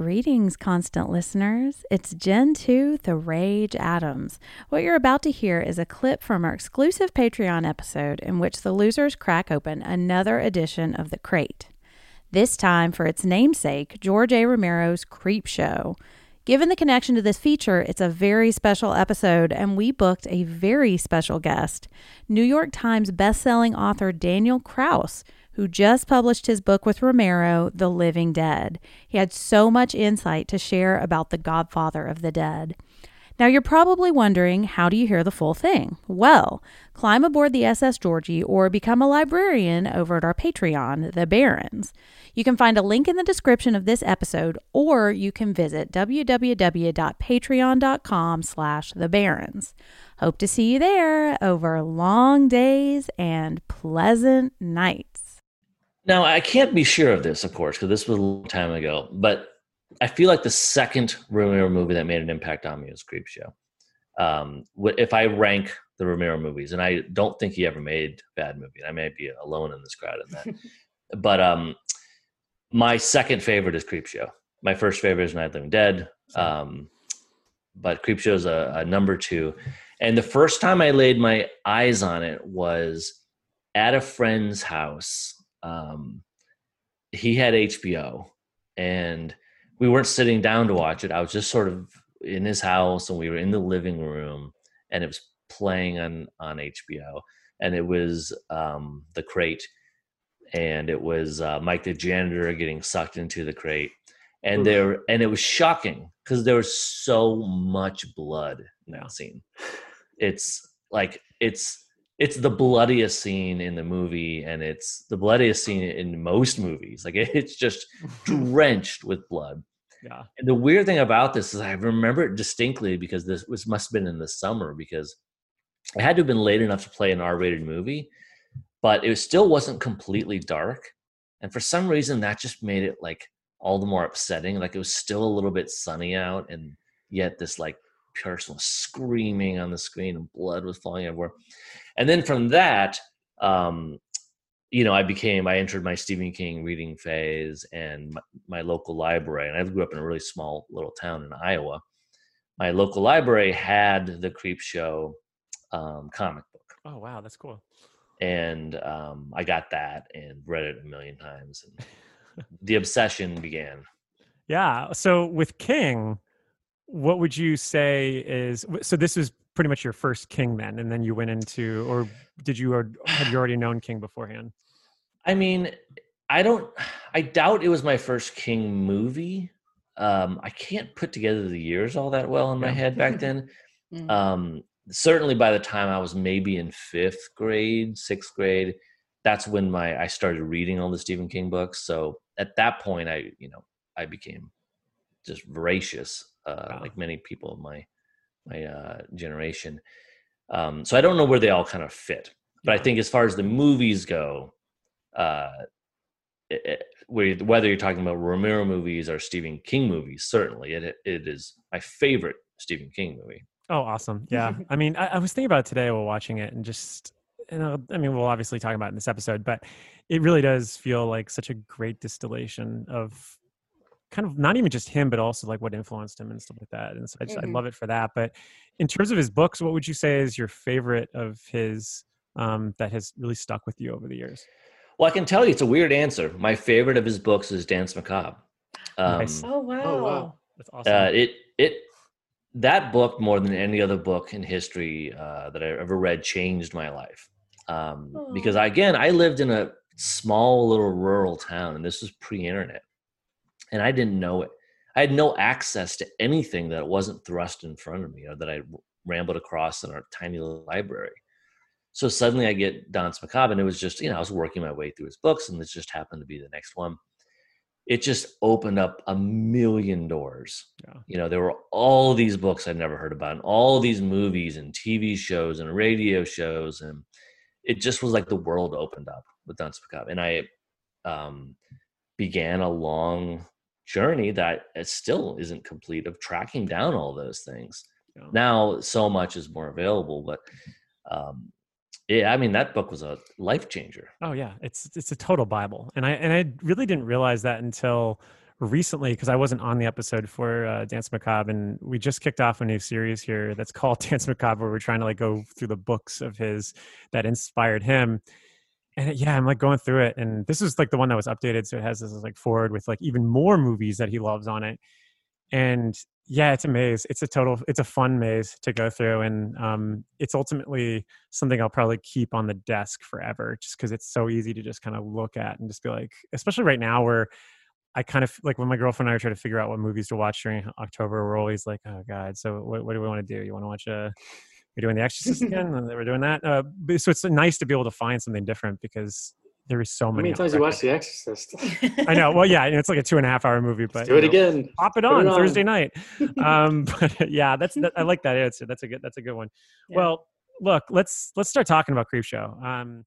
Greetings, constant listeners. It's Gen 2, The Rage Adams. What you're about to hear is a clip from our exclusive Patreon episode in which the losers crack open another edition of The Crate. This time for its namesake, George A. Romero's Creepshow. Given the connection to this feature, it's a very special episode, and we booked a very special guest, New York Times bestselling author Daniel Kraus who just published his book with Romero, The Living Dead. He had so much insight to share about the godfather of the dead. Now, you're probably wondering how do you hear the full thing? Well, climb aboard the SS Georgie or become a librarian over at our Patreon, The Barrens. You can find a link in the description of this episode, or you can visit www.patreon.com slash The Barrens. Hope to see you there over long days and pleasant nights. Now, I can't be sure of this, of course, because this was a long time ago, but I feel like the second Romero movie that made an impact on me was Creepshow. Um, if I rank the Romero movies, and I don't think he ever made a bad movie, and I may be alone in this crowd in that. but um, my second favorite is Creepshow. My first favorite is Night Living Dead. Um, but Creepshow is a, a number two. And the first time I laid my eyes on it was at a friend's house um, he had HBO, and we weren't sitting down to watch it. I was just sort of in his house, and we were in the living room, and it was playing on on HBO, and it was um, the crate, and it was uh, Mike the janitor getting sucked into the crate, and there, and it was shocking because there was so much blood in that scene. It's like it's it's the bloodiest scene in the movie and it's the bloodiest scene in most movies. Like it's just drenched with blood. Yeah. And the weird thing about this is i remember it distinctly because this was must have been in the summer because it had to have been late enough to play an r-rated movie but it still wasn't completely dark. And for some reason that just made it like all the more upsetting. Like it was still a little bit sunny out and yet this like person was screaming on the screen and blood was falling everywhere. And then from that um, you know i became i entered my stephen king reading phase and my, my, local library. And i grew up in a really small little town in iowa. My local library had the creep show um, comic book. Oh wow that's cool. And um, i got that and read it a million times and the obsession began. Yeah so with king what would you say is so this was pretty much your first king then and then you went into or did you or had you already known king beforehand i mean i don't i doubt it was my first king movie um i can't put together the years all that well in my yeah. head back then mm. um certainly by the time i was maybe in fifth grade sixth grade that's when my i started reading all the stephen king books so at that point i you know i became just voracious uh, wow. like many people of my my uh, generation. Um, so I don't know where they all kind of fit, but I think as far as the movies go, uh, it, it, whether you're talking about Romero movies or Stephen King movies, certainly it it is my favorite Stephen King movie. Oh, awesome! Yeah, I mean, I, I was thinking about it today while watching it, and just you know, I mean, we'll obviously talk about it in this episode, but it really does feel like such a great distillation of kind of not even just him, but also like what influenced him and stuff like that. And so I, just, mm-hmm. I love it for that. But in terms of his books, what would you say is your favorite of his um, that has really stuck with you over the years? Well, I can tell you it's a weird answer. My favorite of his books is Danse Macabre. Um, nice. Oh wow. oh wow, that's awesome. Uh, it it that book more than any other book in history uh, that I ever read changed my life. Um, oh. Because I, again, I lived in a small little rural town, and this was pre-internet and I didn't know it. I had no access to anything that wasn't thrust in front of me or that I rambled across in our tiny little library. So suddenly I get Danse Macabre, and it was just, you know, I was working my way through his books, and this just happened to be the next one. It just opened up a million doors. Yeah. You know, there were all these books I'd never heard about, and all these movies and TV shows and radio shows, and it just was like the world opened up with Danse Macabre. And I um, began a long journey that it still isn't complete of tracking down all those things. Yeah. Now so much is more available, but um, yeah, I mean that book was a life changer. Oh yeah, it's it's a total Bible, and I and I really didn't realize that until recently because I wasn't on the episode for uh, Danse Macabre, and we just kicked off a new series here that's called Danse Macabre, where we're trying to like go through the books of his that inspired him. And yeah, I'm like going through it, and this is like the one that was updated, so it has this like forward with like even more movies that he loves on it. And yeah, it's a maze. It's a total. It's a fun maze to go through, and um, it's ultimately something I'll probably keep on the desk forever, just because it's so easy to just kind of look at and just be like, especially right now where I kind of like when my girlfriend and I are trying to figure out what movies to watch during October, we're always like, oh god, so what, what do we want to do? You want to watch a we're doing The Exorcist again, and we're doing that. Uh, so it's nice to be able to find something different because there is so many. How many times you watch The Exorcist? I know. Well, yeah, it's like a two and a half hour movie, but Let's do it know, again. Pop it on, it on. Thursday night. um, but yeah, that's that, I like that answer. That's a good. That's a good one. Yeah. Well, look, let's let's start talking about Creepshow. Um,